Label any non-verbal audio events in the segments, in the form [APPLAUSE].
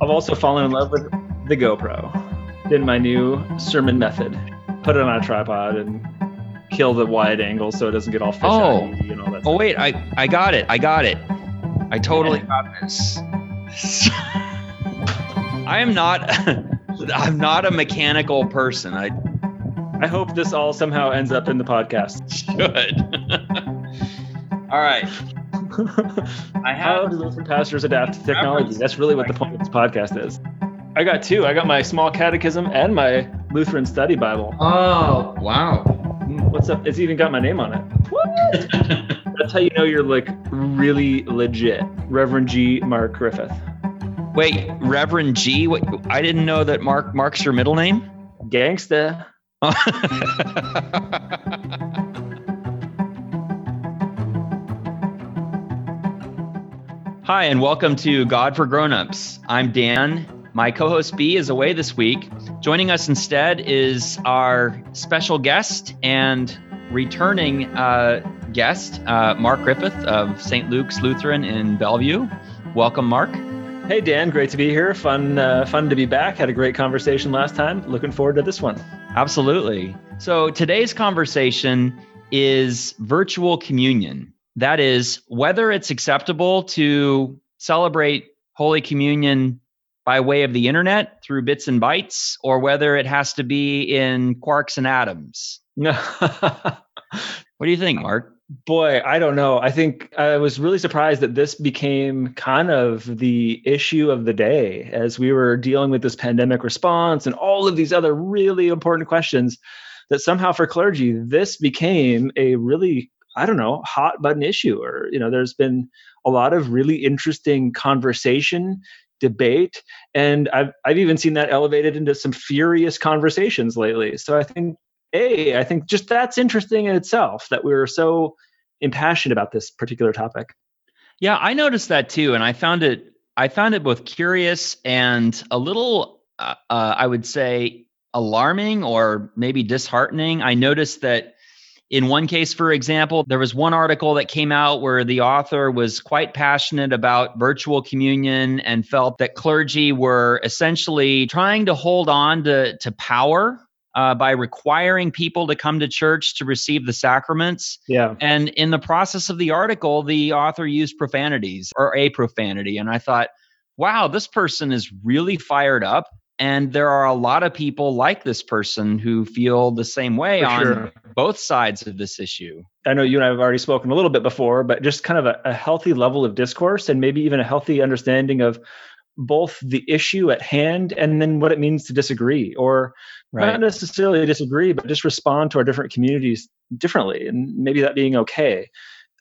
I've also fallen in love with the GoPro. In my new sermon method, put it on a tripod and kill the wide angle so it doesn't get all fisheye Oh. and all that. Oh wait, I I got it. I got it. I totally got this. I am not [LAUGHS] I'm not a mechanical person. I I hope this all somehow ends up in the podcast. [LAUGHS] should. [LAUGHS] All right. I How have do Lutheran pastors adapt to technology? That's really what the point of this podcast is. I got two. I got my small catechism and my Lutheran study Bible. Oh, wow. Mm, What's up? It's even got my name on it. That's how you know you're like really legit. Reverend G. Mark Griffith. Wait, Reverend G. What, I didn't know that Mark Mark's your middle name. Gangsta. [LAUGHS] Hi, and welcome to God for Grownups. I'm Dan. My co host B is away this week. Joining us instead is our special guest and returning uh, guest, uh, Mark Griffith of St. Luke's Lutheran in Bellevue. Welcome, Mark. Hey Dan, great to be here. Fun, uh, fun to be back. Had a great conversation last time. Looking forward to this one. Absolutely. So today's conversation is virtual communion. That is, whether it's acceptable to celebrate Holy Communion by way of the internet through bits and bytes, or whether it has to be in quarks and atoms. [LAUGHS] What do you think, Mark? Boy, I don't know. I think I was really surprised that this became kind of the issue of the day as we were dealing with this pandemic response and all of these other really important questions. That somehow for clergy, this became a really, I don't know, hot button issue. Or, you know, there's been a lot of really interesting conversation, debate, and I've, I've even seen that elevated into some furious conversations lately. So I think a i think just that's interesting in itself that we were so impassioned about this particular topic Yeah, I noticed that too, and I found it. I found it both curious and a little, uh, uh, I would say, alarming or maybe disheartening. I noticed that in one case, for example, there was one article that came out where the author was quite passionate about virtual communion and felt that clergy were essentially trying to hold on to, to power uh, by requiring people to come to church to receive the sacraments. yeah And in the process of the article, the author used profanities or a profanity. And I thought, wow, this person is really fired up. And there are a lot of people like this person who feel the same way For on sure. both sides of this issue. i know you and i have already spoken a little bit before but just kind of a, a healthy level of discourse and maybe even a healthy understanding of both the issue at hand and then what it means to disagree or not necessarily disagree but just respond to our different communities differently and maybe that being okay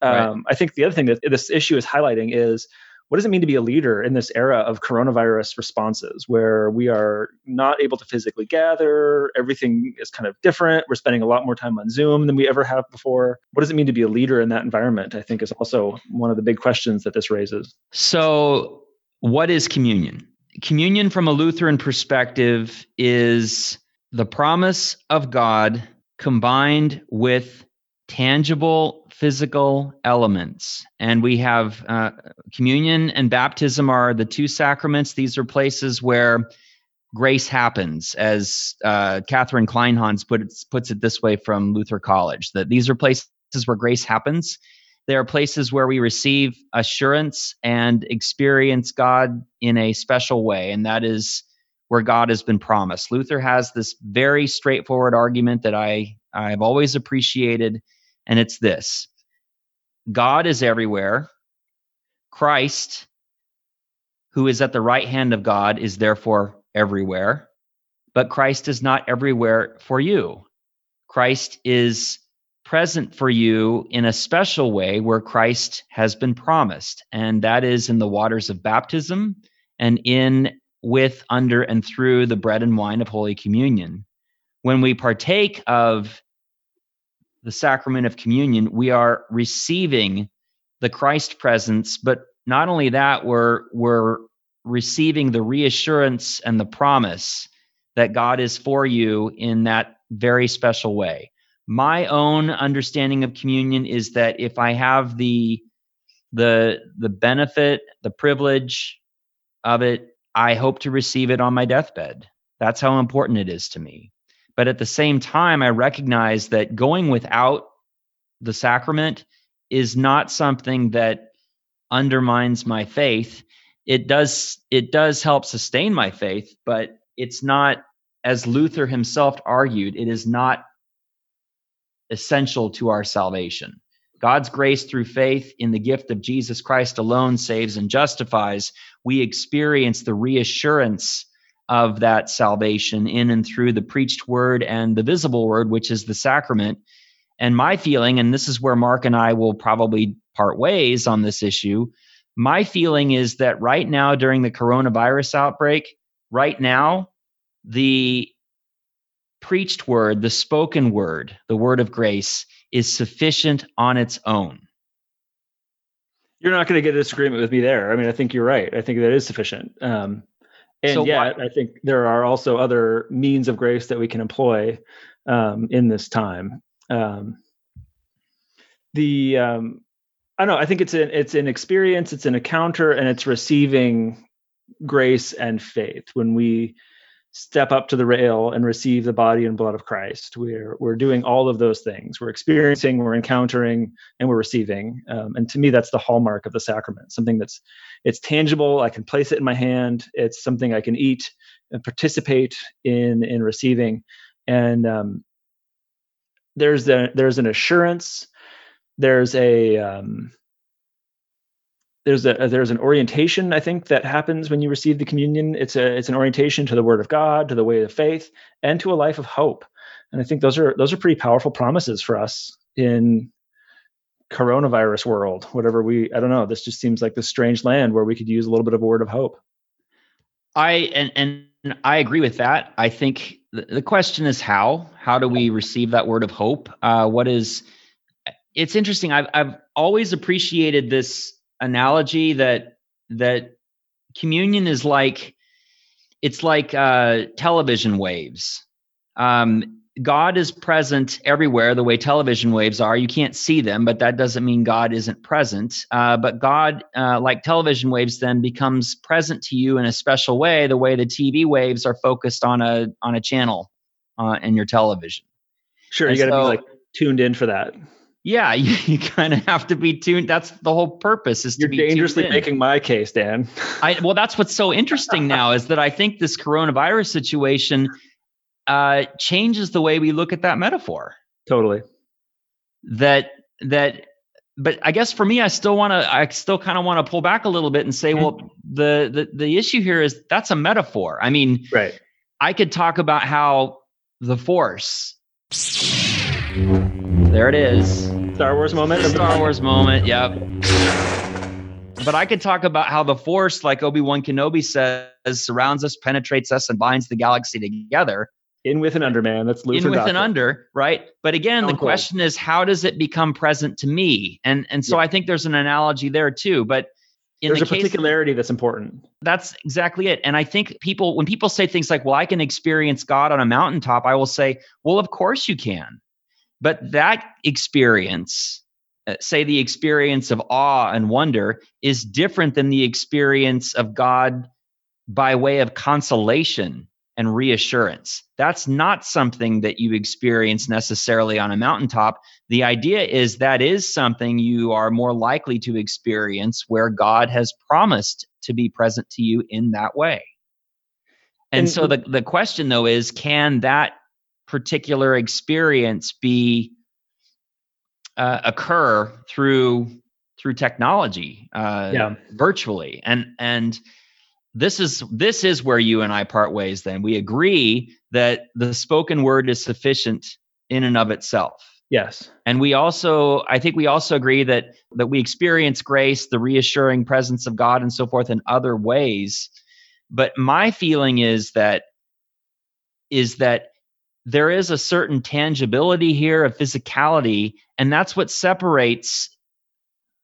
Right. um, i think the other thing that this issue is highlighting is what does it mean to be a leader in this era of coronavirus responses where we are not able to physically gather everything is kind of different we're spending a lot more time on zoom than we ever have before what does it mean to be a leader in that environment i think is also one of the big questions that this raises So, what is communion? Communion, from a Lutheran perspective, is the promise of God combined with tangible physical elements. And we have uh, communion and baptism are the two sacraments. These are places where grace happens, as uh, Kathryn Kleinhans puts it this way from Luther College that these are places where grace happens. They are places where we receive assurance and experience God in a special way, and that is where God has been promised. Luther has this very straightforward argument that I I've always appreciated, and it's this: God is everywhere. Christ, who is at the right hand of God, is therefore everywhere. But Christ is not everywhere for you. Christ is present for you in a special way where Christ has been promised, and that is in the waters of baptism and in, with, under, and through the bread and wine of Holy Communion. When we partake of the sacrament of communion, we are receiving the Christ presence, but not only that, we're, we're receiving the reassurance and the promise that God is for you in that very special way my own understanding of communion is that if I have the the the benefit, the privilege of it, I hope to receive it on my deathbed. That's how important it is to me. But at the same time, I recognize that going without the sacrament is not something that undermines my faith. It does it does help sustain my faith, but it's not as Luther himself argued, it is not essential to our salvation. God's grace through faith in the gift of Jesus Christ alone saves and justifies. We experience the reassurance of that salvation in and through the preached word and the visible word, which is the sacrament. And my feeling, and this is where Mark and I will probably part ways on this issue, my feeling is that right now, during the coronavirus outbreak, right now, the preached word, the spoken word, the word of grace, is sufficient on its own. You're not going to get a disagreement with me there. I mean, I think you're right. I think that is sufficient. Um, and so yet, I think there are also other means of grace that we can employ um, in this time. Um, the um, I don't know. I think it's an it's an experience, it's an encounter, and it's receiving grace and faith when we step up to the rail and receive the body and blood of Christ. We're we're doing all of those things. We're experiencing, we're encountering, and we're receiving. Um, and to me, that's the hallmark of the sacrament. Something that's it's tangible. I can place it in my hand. It's something I can eat and participate in in receiving. And um, there's a there's an assurance. There's a um, there's a there's an orientation I think that happens when you receive the communion. It's a it's an orientation to the Word of God, to the way of faith, and to a life of hope. And I think those are those are pretty powerful promises for us in coronavirus world. Whatever we I don't know. This just seems like this strange land where we could use a little bit of a word of hope. I and and I agree with that. I think the, question is how. How do we receive that word of hope? Uh, what is? It's interesting. I've I've always appreciated this analogy that that communion is like it's like uh, television waves. Um, God is present everywhere the way television waves are. You can't see them, but that doesn't mean God isn't present. Uh, but God, uh, like television waves, then becomes present to you in a special way, the way the TV waves are focused on a on a channel uh, in your television. Sure, and you got to so, be like tuned in for that yeah, you, [LAUGHS] you kind of have to be tuned. That's the whole purpose is You're to be dangerously making my case, Dan. [LAUGHS] I well, that's what's so interesting now is that I think this coronavirus situation uh, changes the way we look at that metaphor. Totally. That that but I guess for me, I still want to. I still kind of want to pull back a little bit and say, mm-hmm. well, the, the the issue here is that's a metaphor. I mean, right? I could talk about how the force there it is. Star Wars moment. Star Wars moment. Yep. But I could talk about how the Force, like Obi Wan Kenobi says, surrounds us, penetrates us, and binds the galaxy together. In with and under, man. That's Luther. In with and under, right? But again, the question is, how does it become present to me? And and so yeah. I think there's an analogy there too. But there's the a particularity that's important. That's exactly it. And I think people, when people say things like, well, I can experience God on a mountaintop, I will say, well, of course you can. But that experience, uh, say the experience of awe and wonder, is different than the experience of God by way of consolation and reassurance. That's not something that you experience necessarily on a mountaintop. The idea is that is something you are more likely to experience where God has promised to be present to you in that way. And, and so the, the question though is can that particular experience be uh, occur through through technology uh, yeah. virtually. And and this is this is where you and I part ways then. We agree that the spoken word is sufficient in and of itself. Yes. And we also i think we also agree that that we experience grace the reassuring presence of god and so forth in other ways. But my feeling is that is that there is a certain tangibility here, a physicality, and that's what separates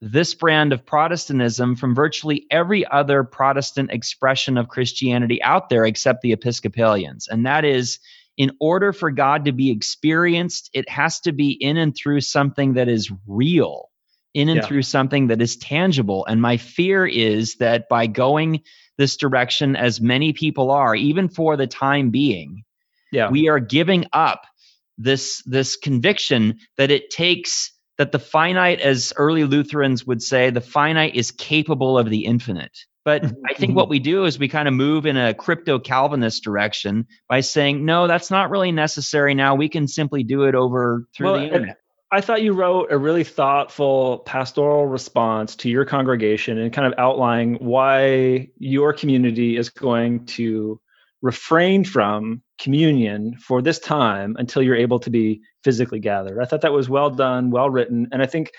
this brand of Protestantism from virtually every other Protestant expression of Christianity out there except the Episcopalians. And that is, in order for God to be experienced, it has to be in and through something that is real, in and yeah. through something that is tangible. And my fear is that by going this direction as many people are, even for the time being, yeah. we are giving up this this conviction that it takes that the finite, as early Lutherans would say, the finite is capable of the infinite. But. [LAUGHS] I think what we do is we kind of move in a crypto Calvinist direction by saying, no, that's not really necessary now. We can simply do it over through well, the internet. I thought you wrote a really thoughtful pastoral response to your congregation and kind of outlining why your community is going to refrain from communion for this time until you're able to be physically gathered. I thought that was well done, well written, and I think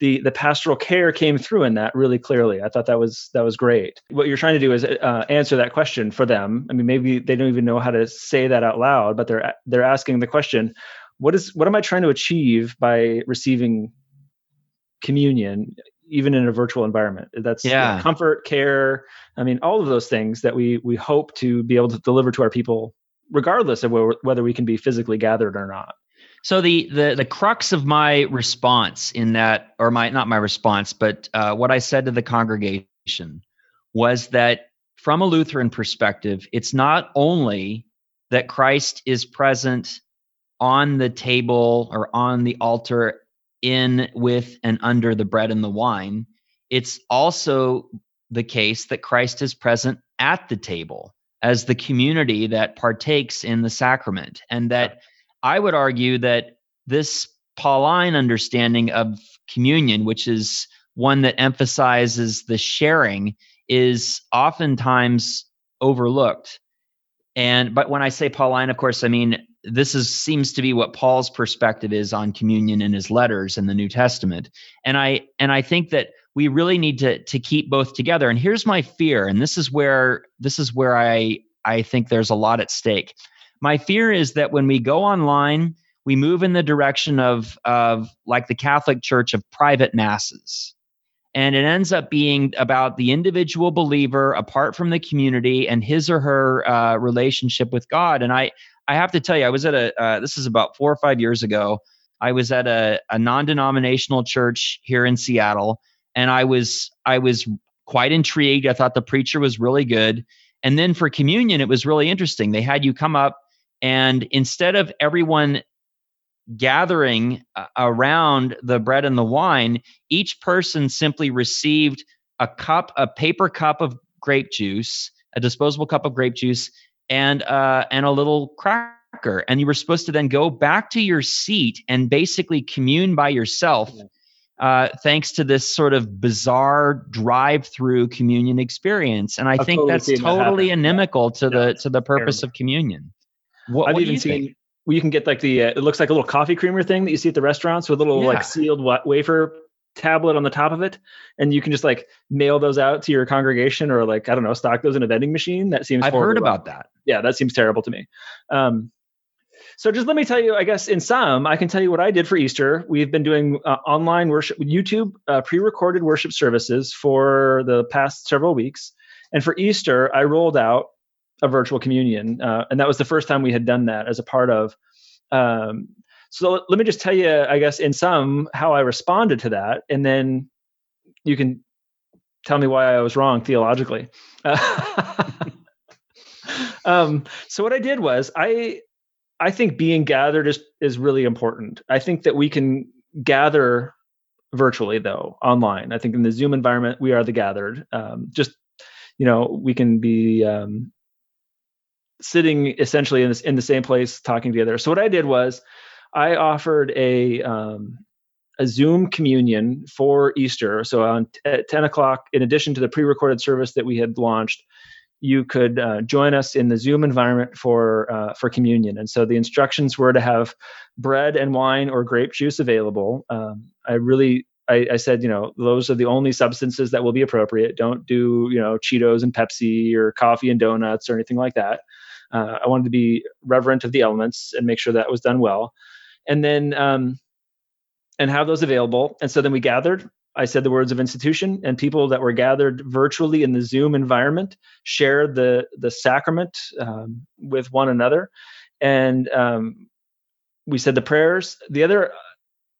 the the pastoral care came through in that really clearly. I thought that was that was great. What you're trying to do is uh, answer that question for them. I mean, maybe they don't even know how to say that out loud, but they're they're asking the question, what is what am I trying to achieve by receiving communion even in a virtual environment that's yeah. comfort care i mean all of those things that we we hope to be able to deliver to our people regardless of whether we can be physically gathered or not so the the the crux of my response in that or my not my response but uh, what i said to the congregation was that from a lutheran perspective it's not only that christ is present on the table or on the altar in with and under the bread and the wine. It's also the case that christ is present at the table as the community that partakes in the sacrament and that i would argue that this pauline understanding of communion which is one that emphasizes the sharing is oftentimes overlooked. And but when i say pauline of course i mean this is seems to be what Paul's perspective is on communion in his letters in the New Testament. And I and I think that we really need to to keep both together. And here's my fear, and this is where this is where I I think there's a lot at stake. My fear is that when we go online, we move in the direction of of like the Catholic Church of private masses. And it ends up being about the individual believer apart from the community and his or her uh, relationship with God. And I, I have to tell you, I was at a, uh, this is about four or five years ago. I was at a, a non denominational church here in Seattle, and I was, I was quite intrigued. I thought the preacher was really good. And then for communion, it was really interesting. They had you come up, and instead of everyone gathering uh, around the bread and the wine, each person simply received a cup, a paper cup of grape juice, a disposable cup of grape juice, and uh, and a little cracker, and you were supposed to then go back to your seat and basically commune by yourself. Uh, thanks to this sort of bizarre drive-through communion experience, and I I've think totally that's totally that inimical to yeah. the to the purpose terrible. of communion. What, I've what even seen think? well, you can get like the uh, it looks like a little coffee creamer thing that you see at the restaurants with a little yeah. like sealed wafer tablet on the top of it and you can just like mail those out to your congregation or like i don't know stock those in a vending machine that seems i've heard about that. Yeah that seems terrible to me. Um, so just let me tell you i guess in some i can tell you what i did for easter. We've been doing uh, online worship youtube uh, pre-recorded worship services for the past several weeks. And for easter i rolled out a virtual communion uh, and that was the first time we had done that as a part of um, so let me just tell you, I guess, in some, how I responded to that, and then you can tell me why I was wrong theologically. [LAUGHS] um, so what I did was I I think being gathered is is really important. I think that we can gather virtually though online. I think in the Zoom environment we are the gathered. Um, just you know we can be um, sitting essentially in this in the same place talking together. So what I did was I offered a um, a Zoom communion for Easter. So on t- at 10 o'clock, in addition to the pre-recorded service that we had launched, you could uh, join us in the Zoom environment for uh, for communion. And so the instructions were to have bread and wine or grape juice available. Um, I really I, I, said, you know, those are the only substances that will be appropriate. Don't do, you know, Cheetos and Pepsi or coffee and donuts or anything like that. Uh, I wanted to be reverent of the elements and make sure that was done well and then um, and have those available. And so then we gathered. I said the words of institution, and people that were gathered virtually in the Zoom environment shared the the sacrament um, with one another, and um, we said the prayers. The other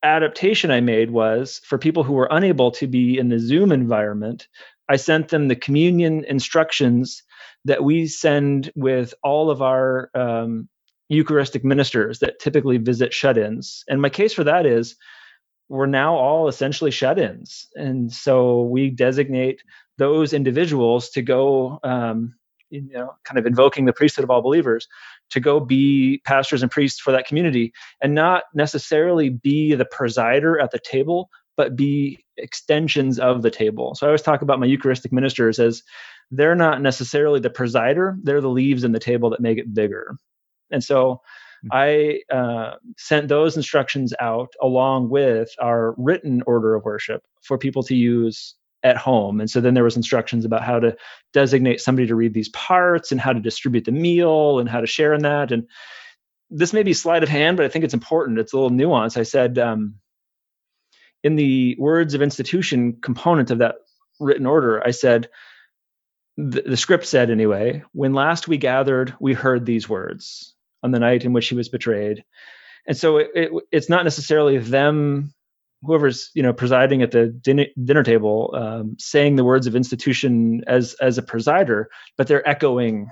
adaptation I made was for people who were unable to be in the Zoom environment. I sent them the communion instructions that we send with all of our um, Eucharistic ministers that typically visit shut ins. And my case for that is we're now all essentially shut ins. And so we designate those individuals to go, um, you know, kind of invoking the priesthood of all believers to go be pastors and priests for that community and not necessarily be the presider at the table, but be extensions of the table. So I always talk about my Eucharistic ministers as they're not necessarily the presider, they're the leaves in the table that make it bigger. And so hmm. I uh, sent those instructions out along with our written order of worship for people to use at home. And so then there was instructions about how to designate somebody to read these parts and how to distribute the meal and how to share in that. And this may be sleight of hand, but I think it's important. It's a little nuance. I said um, in the words of institution component of that written order, I said, the, the script said anyway, when last we gathered, we heard these words on the night in which he was betrayed. And so it, it, it's not necessarily them, whoever's you know presiding at the dinner, dinner table, um, saying the words of institution as as a presider, but they're echoing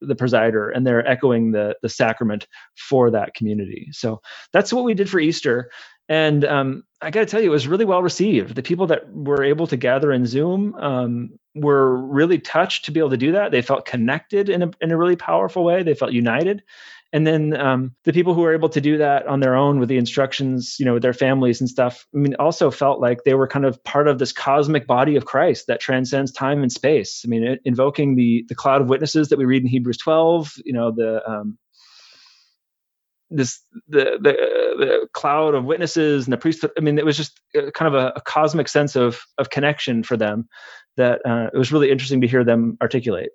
the presider and they're echoing the the sacrament for that community. So that's what we did for Easter. And um, I got to tell you, it was really well received. The people that were able to gather in Zoom um, were really touched to be able to do that. They felt connected in a, in a really powerful way. They felt united. And then um, the people who were able to do that on their own with the instructions, you know, with their families and stuff, I mean, also felt like they were kind of part of this cosmic body of Christ that transcends time and space. I mean, invoking the the cloud of witnesses that we read in Hebrews 12, you know, the um, this the, the the cloud of witnesses and the priesthood. I mean, it was just kind of a, a cosmic sense of of connection for them that uh, it was really interesting to hear them articulate.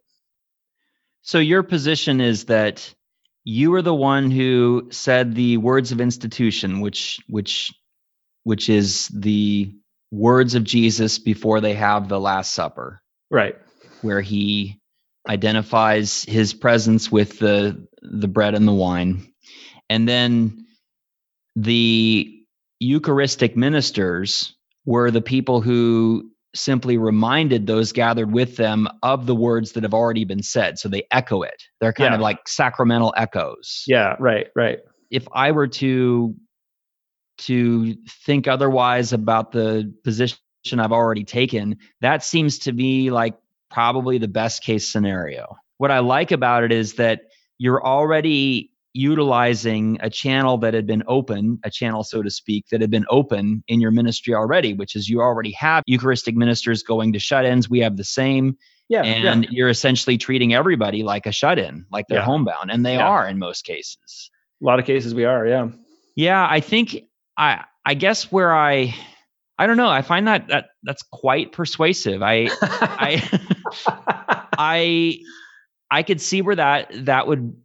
So your position is that you were the one who said the words of institution, which which which is the words of Jesus before they have the Last Supper, right? Where he identifies his presence with the the bread and the wine and then the Eucharistic ministers were the people who simply reminded those gathered with them of the words that have already been said. So they echo it. They're kind yeah. of like sacramental echoes. Yeah, right, right. If I were to to think otherwise about the position I've already taken, that seems to be like probably the best case scenario. What I like about it is that you're already utilizing a channel that had been open, a channel, so to speak, that had been open in your ministry already, which is you already have Eucharistic ministers going to shut ins. We have the same. Yeah, and yeah. you're essentially treating everybody like a shut in, like they're yeah. homebound. And they yeah. are in most cases. A lot of cases we are, yeah. Yeah, I think I I guess where I I don't know, I find that that that's quite persuasive. I [LAUGHS] I [LAUGHS] I I could see where that that would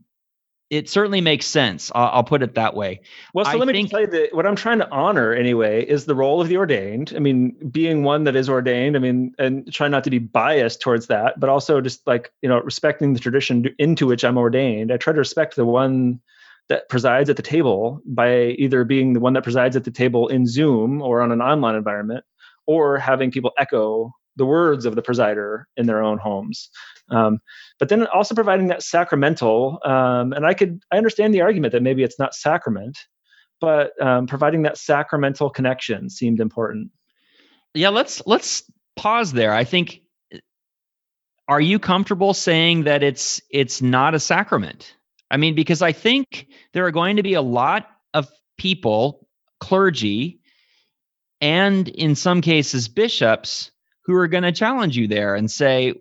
it certainly makes sense. I'll, I'll, put it that way. Well, so I let me tell you that what I'm trying to honor anyway is the role of the ordained. I mean, being one that is ordained. I mean, and try not to be biased towards that, but also just like you know, respecting the tradition into which I'm ordained. I try to respect the one that presides at the table by either being the one that presides at the table in Zoom or on an online environment, or having people echo the words of the presider in their own homes. Um, but then also providing that sacramental, um, and I could I understand the argument that maybe it's not sacrament, but um, providing that sacramental connection seemed important. Yeah, let's let's pause there. I think are you comfortable saying that it's it's not a sacrament? I mean, because I think there are going to be a lot of people, clergy, and in some cases bishops who are going to challenge you there and say,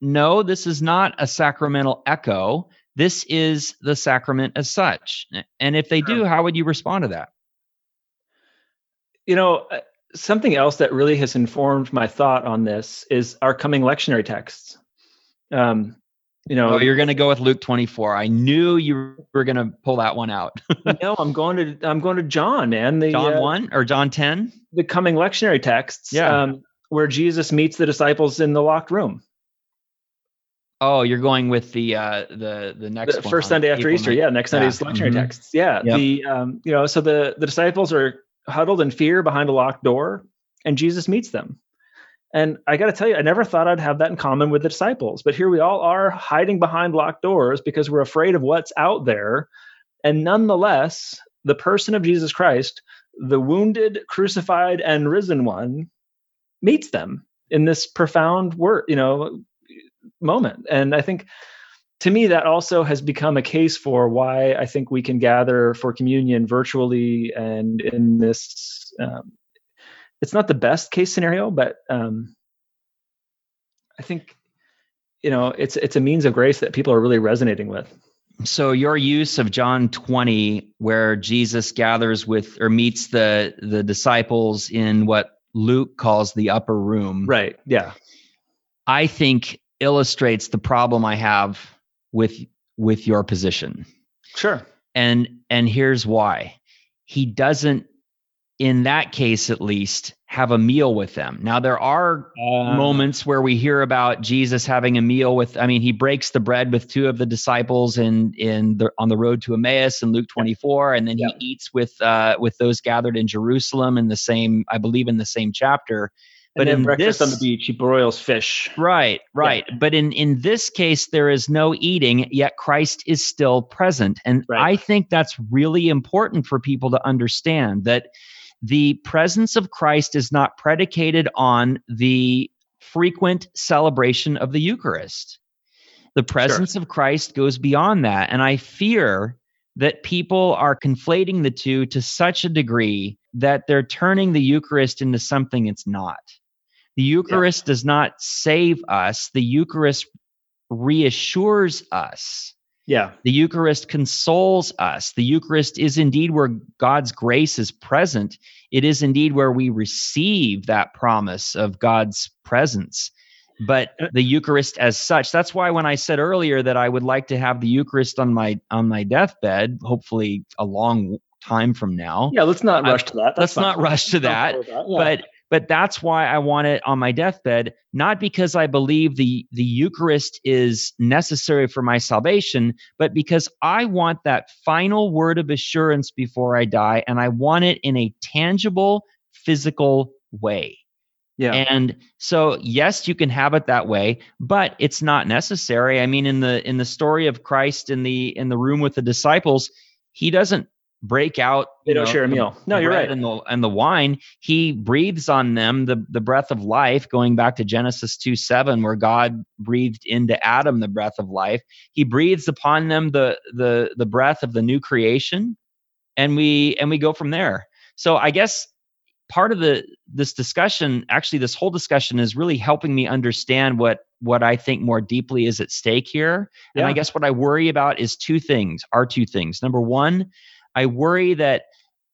no, this is not a sacramental echo. This is the sacrament as such. And if they do, how would you respond to that? You know, uh, something else that really has informed my thought on this is our coming lectionary texts. Um, you know, oh, you're going to go with Luke 24. I knew you were going to pull that one out. [LAUGHS] no, I'm going to I'm going to John, man. The, John uh, one or John 10. The coming lectionary texts. Yeah. Um, where Jesus meets the disciples in the locked room. Oh, you're going with the uh, the the next the first Sunday after Easter. Yeah, next Sunday's yeah. lectionary mm-hmm. texts. Yeah, yep. the um, you know, so the the disciples are huddled in fear behind a locked door, and Jesus meets them. And I got to tell you, I never thought I'd have that in common with the disciples. But here we all are hiding behind locked doors because we're afraid of what's out there. And nonetheless, the person of Jesus Christ, the wounded, crucified, and risen one, meets them in this profound word, you know, moment. And I think to me, that also has become a case for why I think we can gather for communion virtually and in this. Um, it's not the best case scenario, but um, I think you know it's it's a means of grace that people are really resonating with. So your use of John 20 where Jesus gathers with or meets the the disciples in what Luke calls the upper room. Right. Yeah. I think illustrates the problem I have with with your position. Sure. And and here's why. He doesn't in that case at least have a meal with them. Now there are uh, moments where we hear about Jesus having a meal with I mean he breaks the bread with two of the disciples in in the on the road to Emmaus in Luke 24 and then yeah. he eats with uh with those gathered in Jerusalem in the same I believe in the same chapter. But in breakfast this, on the beach, he broils fish. Right, right. Yeah. But in in this case, there is no eating, yet Christ is still present, and right. I think that's really important for people to understand that the presence of Christ is not predicated on the frequent celebration of the Eucharist. The presence sure. of Christ goes beyond that. And I fear that people are conflating the two to such a degree that they're turning the Eucharist into something it's not. The Eucharist yeah. does not save us, the Eucharist reassures us yeah. The Eucharist consoles us. The Eucharist is indeed where God's grace is present. It is indeed where we receive that promise of God's presence. But uh, the Eucharist as such, that's why when I said earlier that I would like to have the Eucharist on my on my deathbed, hopefully a long time from now. Yeah, let's not rush to that. That's let's fine. not rush to that. that. Yeah. But but that's why I want it on my deathbed, not because I believe the, the Eucharist is necessary for my salvation, but because I want that final word of assurance before I die, and I want it in a tangible, physical way. Yeah. And so yes, you can have it that way, but it's not necessary. I mean in the in the story of Christ in the in the room with the disciples, he doesn't break out. They don't know, share a meal. No, you're right. And the, and the wine, he breathes on them the, the breath of life, going back to Genesis 2 7, where God breathed into Adam the breath of life. He breathes upon them the, the, the breath of the new creation. And we and we go from there. So I guess part of the this discussion, actually this whole discussion is really helping me understand what what I think more deeply is at stake here. Yeah. And I guess what I worry about is two things, are two things. Number one, I worry that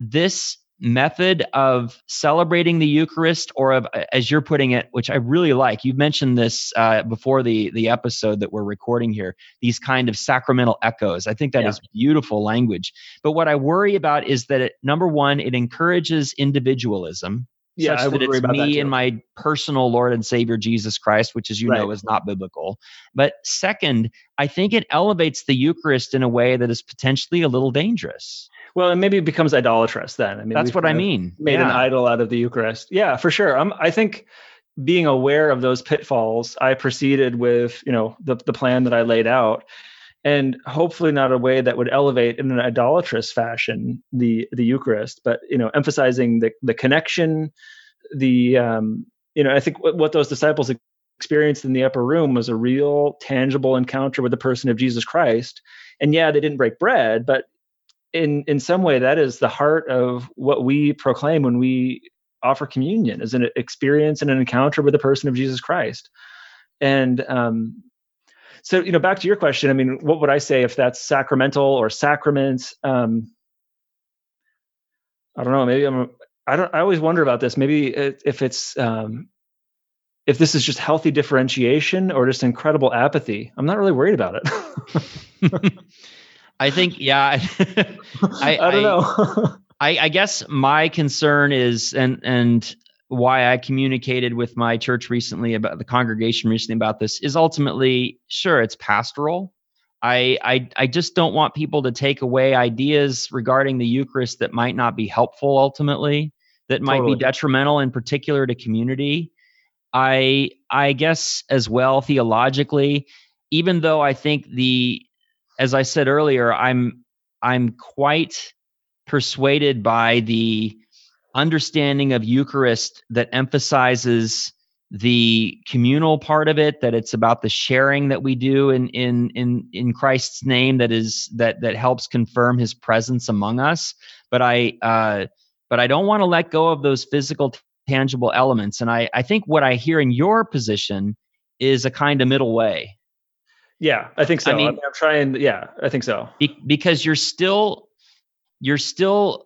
this method of celebrating the Eucharist, or of, as you're putting it, which I really like. You mentioned this uh, before the the episode that we're recording here. These kind of sacramental echoes. I think that yeah. is beautiful language. But what I worry about is that it, number one, it encourages individualism. Yeah, such I that it's me that and my personal Lord and Savior Jesus Christ, which, as you right. know, is not biblical. But second, I think it elevates the Eucharist in a way that is potentially a little dangerous. Well, and maybe it becomes idolatrous then. I mean, that's what I mean. Made yeah. an idol out of the Eucharist. Yeah, for sure. Um, I think being aware of those pitfalls, I proceeded with you know the the plan that I laid out, and hopefully not a way that would elevate in an idolatrous fashion the the Eucharist, but you know emphasizing the the connection, the um, you know I think what, what those disciples experienced in the upper room was a real tangible encounter with the person of Jesus Christ. And yeah, they didn't break bread, but in in some way that is the heart of what we proclaim when we offer communion is an experience and an encounter with the person of jesus christ and um, so you know back to your question i mean what would i say if that's sacramental or sacraments um, i don't know maybe i'm i don't i always wonder about this maybe if it's um, if this is just healthy differentiation or just incredible apathy i'm not really worried about it [LAUGHS] I think, yeah. I, [LAUGHS] [LAUGHS] I don't know. I, I guess my concern is, and and why I communicated with my church recently about the congregation recently about this is ultimately, sure, it's pastoral. I, I I just don't want people to take away ideas regarding the Eucharist that might not be helpful ultimately, that might totally. be detrimental in particular to community. I I guess as well theologically, even though I think the as I said earlier, I'm I'm quite persuaded by the understanding of Eucharist that emphasizes the communal part of it that it's about the sharing that we do in in in in Christ's name that is that that helps confirm his presence among us. But I uh but I don't want to let go of those physical tangible elements. And I I think what I hear in your position is a kind of middle way. Yeah I think so. I mean, I am trying yeah I think so. Be, because you're still you're still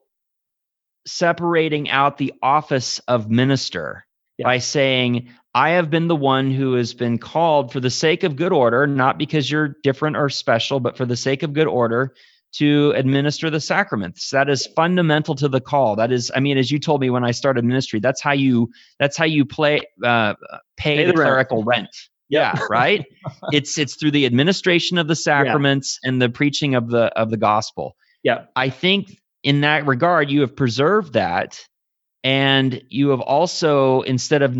separating out the office of minister yeah. by saying, I have been the one who has been called for the sake of good order, not because you're different or special, but for the sake of good order to administer the sacraments. That is fundamental to the call. That is, I mean, as you told me when I started ministry, that's how you that's how you play uh, pay, pay the, the clerical rent. rent. Yeah, right. [LAUGHS] it's it's through the administration of the sacraments yeah. and the preaching of the of the gospel. Yeah, I think in that regard, you have preserved that and you have also, instead of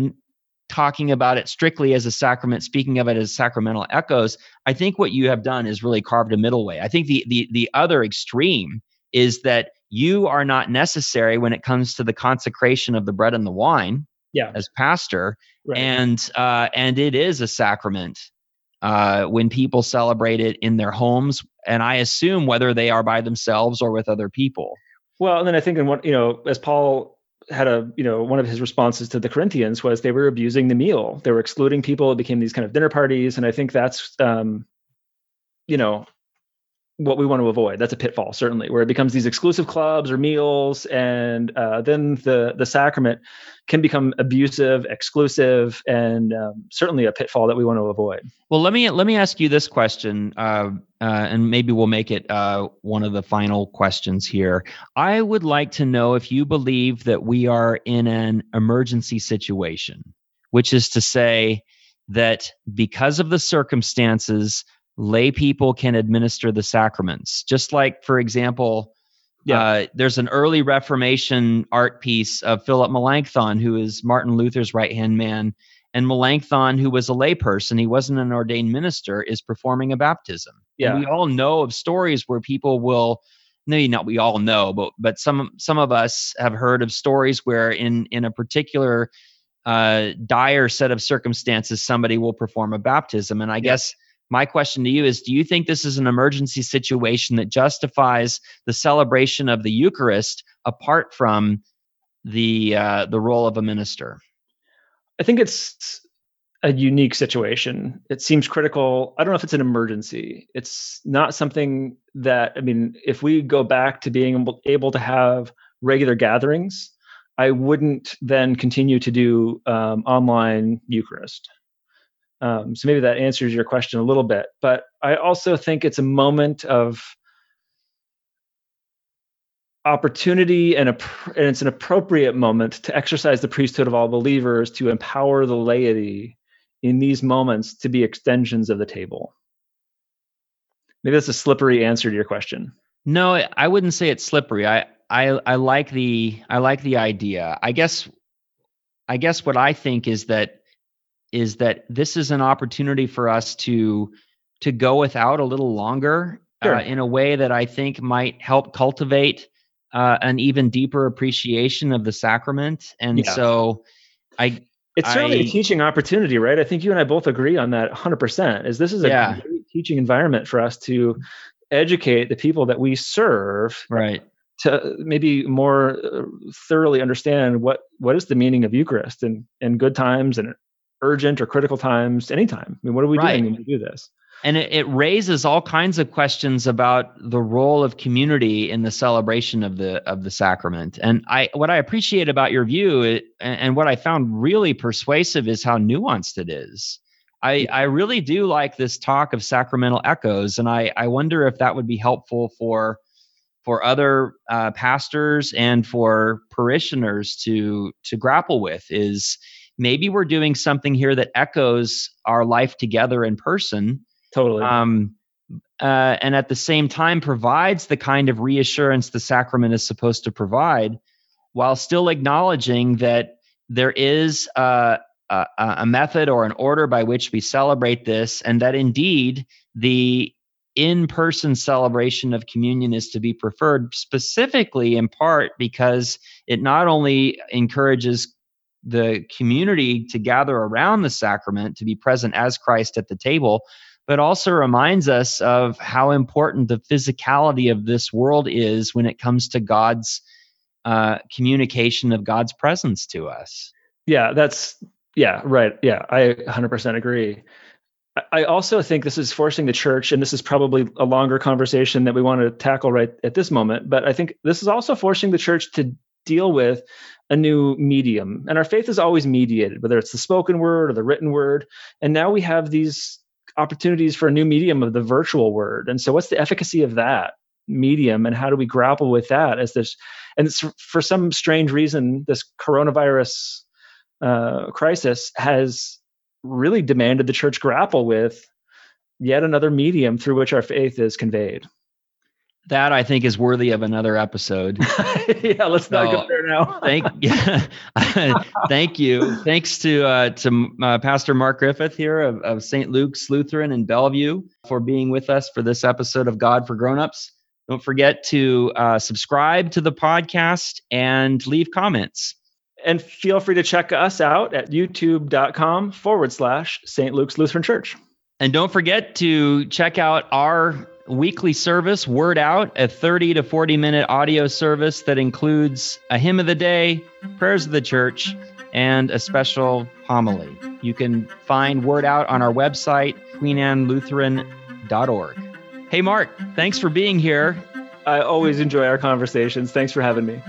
talking about it strictly as a sacrament, speaking of it as sacramental echoes, I think what you have done is really carved a middle way. I think the the the other extreme is that you are not necessary when it comes to the consecration of the bread and the wine yeah. as pastor right. and uh, and it is a sacrament uh, when people celebrate it in their homes and i assume whether they are by themselves or with other people. Well and then i think in what you know as paul had a you know one of his responses to the corinthians was they were abusing the meal. They were excluding people. It became these kind of dinner parties. And i think that's um you know what we want to avoid. That's a pitfall certainly where it becomes these exclusive clubs or meals and uh, then the the sacrament can become abusive exclusive and um, certainly a pitfall that we want to avoid. Well let me let me ask you this question uh, uh, and maybe we'll make it uh, one of the final questions here. I would like to know if you believe that we are in an emergency situation which is to say that because of the circumstances lay people can administer the sacraments. Just like, for example, yeah. Uh, there's an early Reformation art piece of Philip Melanchthon, who is Martin Luther's right hand man. And Melanchthon, who was a layperson, he wasn't an ordained minister, is performing a baptism. Yeah. And we all know of stories where people will, maybe not we all know, but but some some of us have heard of stories where in in a particular uh, dire set of circumstances, somebody will perform a baptism. And I yeah. guess my question to you is do you think this is an emergency situation that justifies the celebration of the eucharist apart from the uh, the role of a minister? I think it's a unique situation. It seems critical. I don't know if it's an emergency. It's not something that i mean if we go back to being able to have regular gatherings i wouldn't then continue to do um, online eucharist um, so maybe that answers your question a little bit. But I also think it's a moment of opportunity and, a, and it's an appropriate moment to exercise the priesthood of all believers to empower the laity in these moments to be extensions of the table. Maybe that's a slippery answer to your question. No, I wouldn't say it's slippery. I, I I like the I like the idea. I guess I guess what I think is that is that this is an opportunity for us to to go without a little longer uh, sure. uh, in a way that I think might help cultivate uh, an even deeper appreciation of the sacrament. And yeah. so, I it's certainly I, a teaching opportunity, right? I think you and I both agree on that 100%. Is this is a yeah. great teaching environment for us to educate the people that we serve, right? To maybe more uh, thoroughly understand what what is the meaning of Eucharist and in good times and urgent or critical times anytime. I mean, what are we right. doing when we do this? And it, it, raises all kinds of questions about the role of community in the celebration of the of the sacrament. And I what I appreciate about your view and, and what I found really persuasive is how nuanced it is. I, I really do like this talk of sacramental echoes, and I, I wonder if that would be helpful for for other uh, pastors and for parishioners to to grapple with. Is maybe we're doing something here that echoes our life together in person. Totally. Um, uh, and at the same time provides the kind of reassurance the sacrament is supposed to provide while still acknowledging that there is uh, a, a method or an order by which we celebrate this, and that indeed the in person celebration of communion is to be preferred, specifically in part because it not only encourages the community to gather around the sacrament, to be present as Christ at the table, but also reminds us of how important the physicality of this world is when it comes to God's uh, communication of God's presence to us. Yeah, that's yeah, right. Yeah, I 100% agree. I also think this is forcing the church, and this is probably a longer conversation that we want to tackle right at this moment. But I think this is also forcing the church to deal with a new medium. And our faith is always mediated, whether it's the spoken word or the written word. And now we have these opportunities for a new medium of the virtual word. And so, what's the efficacy of that medium, and how do we grapple with that as this? And for some strange reason, this coronavirus uh, crisis has really demanded the church grapple with yet another medium through which our faith is conveyed. That I think is worthy of another episode. [LAUGHS] yeah, let's so, not go there now. [LAUGHS] thank, [LAUGHS] yeah, thank you. Thanks to uh, to uh, Pastor Mark Griffith here of, of St. Luke's Lutheran in Bellevue for being with us for this episode of God for Grownups. Don't forget to uh, subscribe to the podcast and leave comments. And feel free to check us out at youtube.com forward slash St. Luke's Lutheran Church. And don't forget to check out our weekly service, Word Out, a 30 to 40 minute audio service that includes a hymn of the day, prayers of the church, and a special homily. You can find Word Out on our website, queenannelutheran.org. Hey, Mark, thanks for being here. I always enjoy our conversations. Thanks for having me.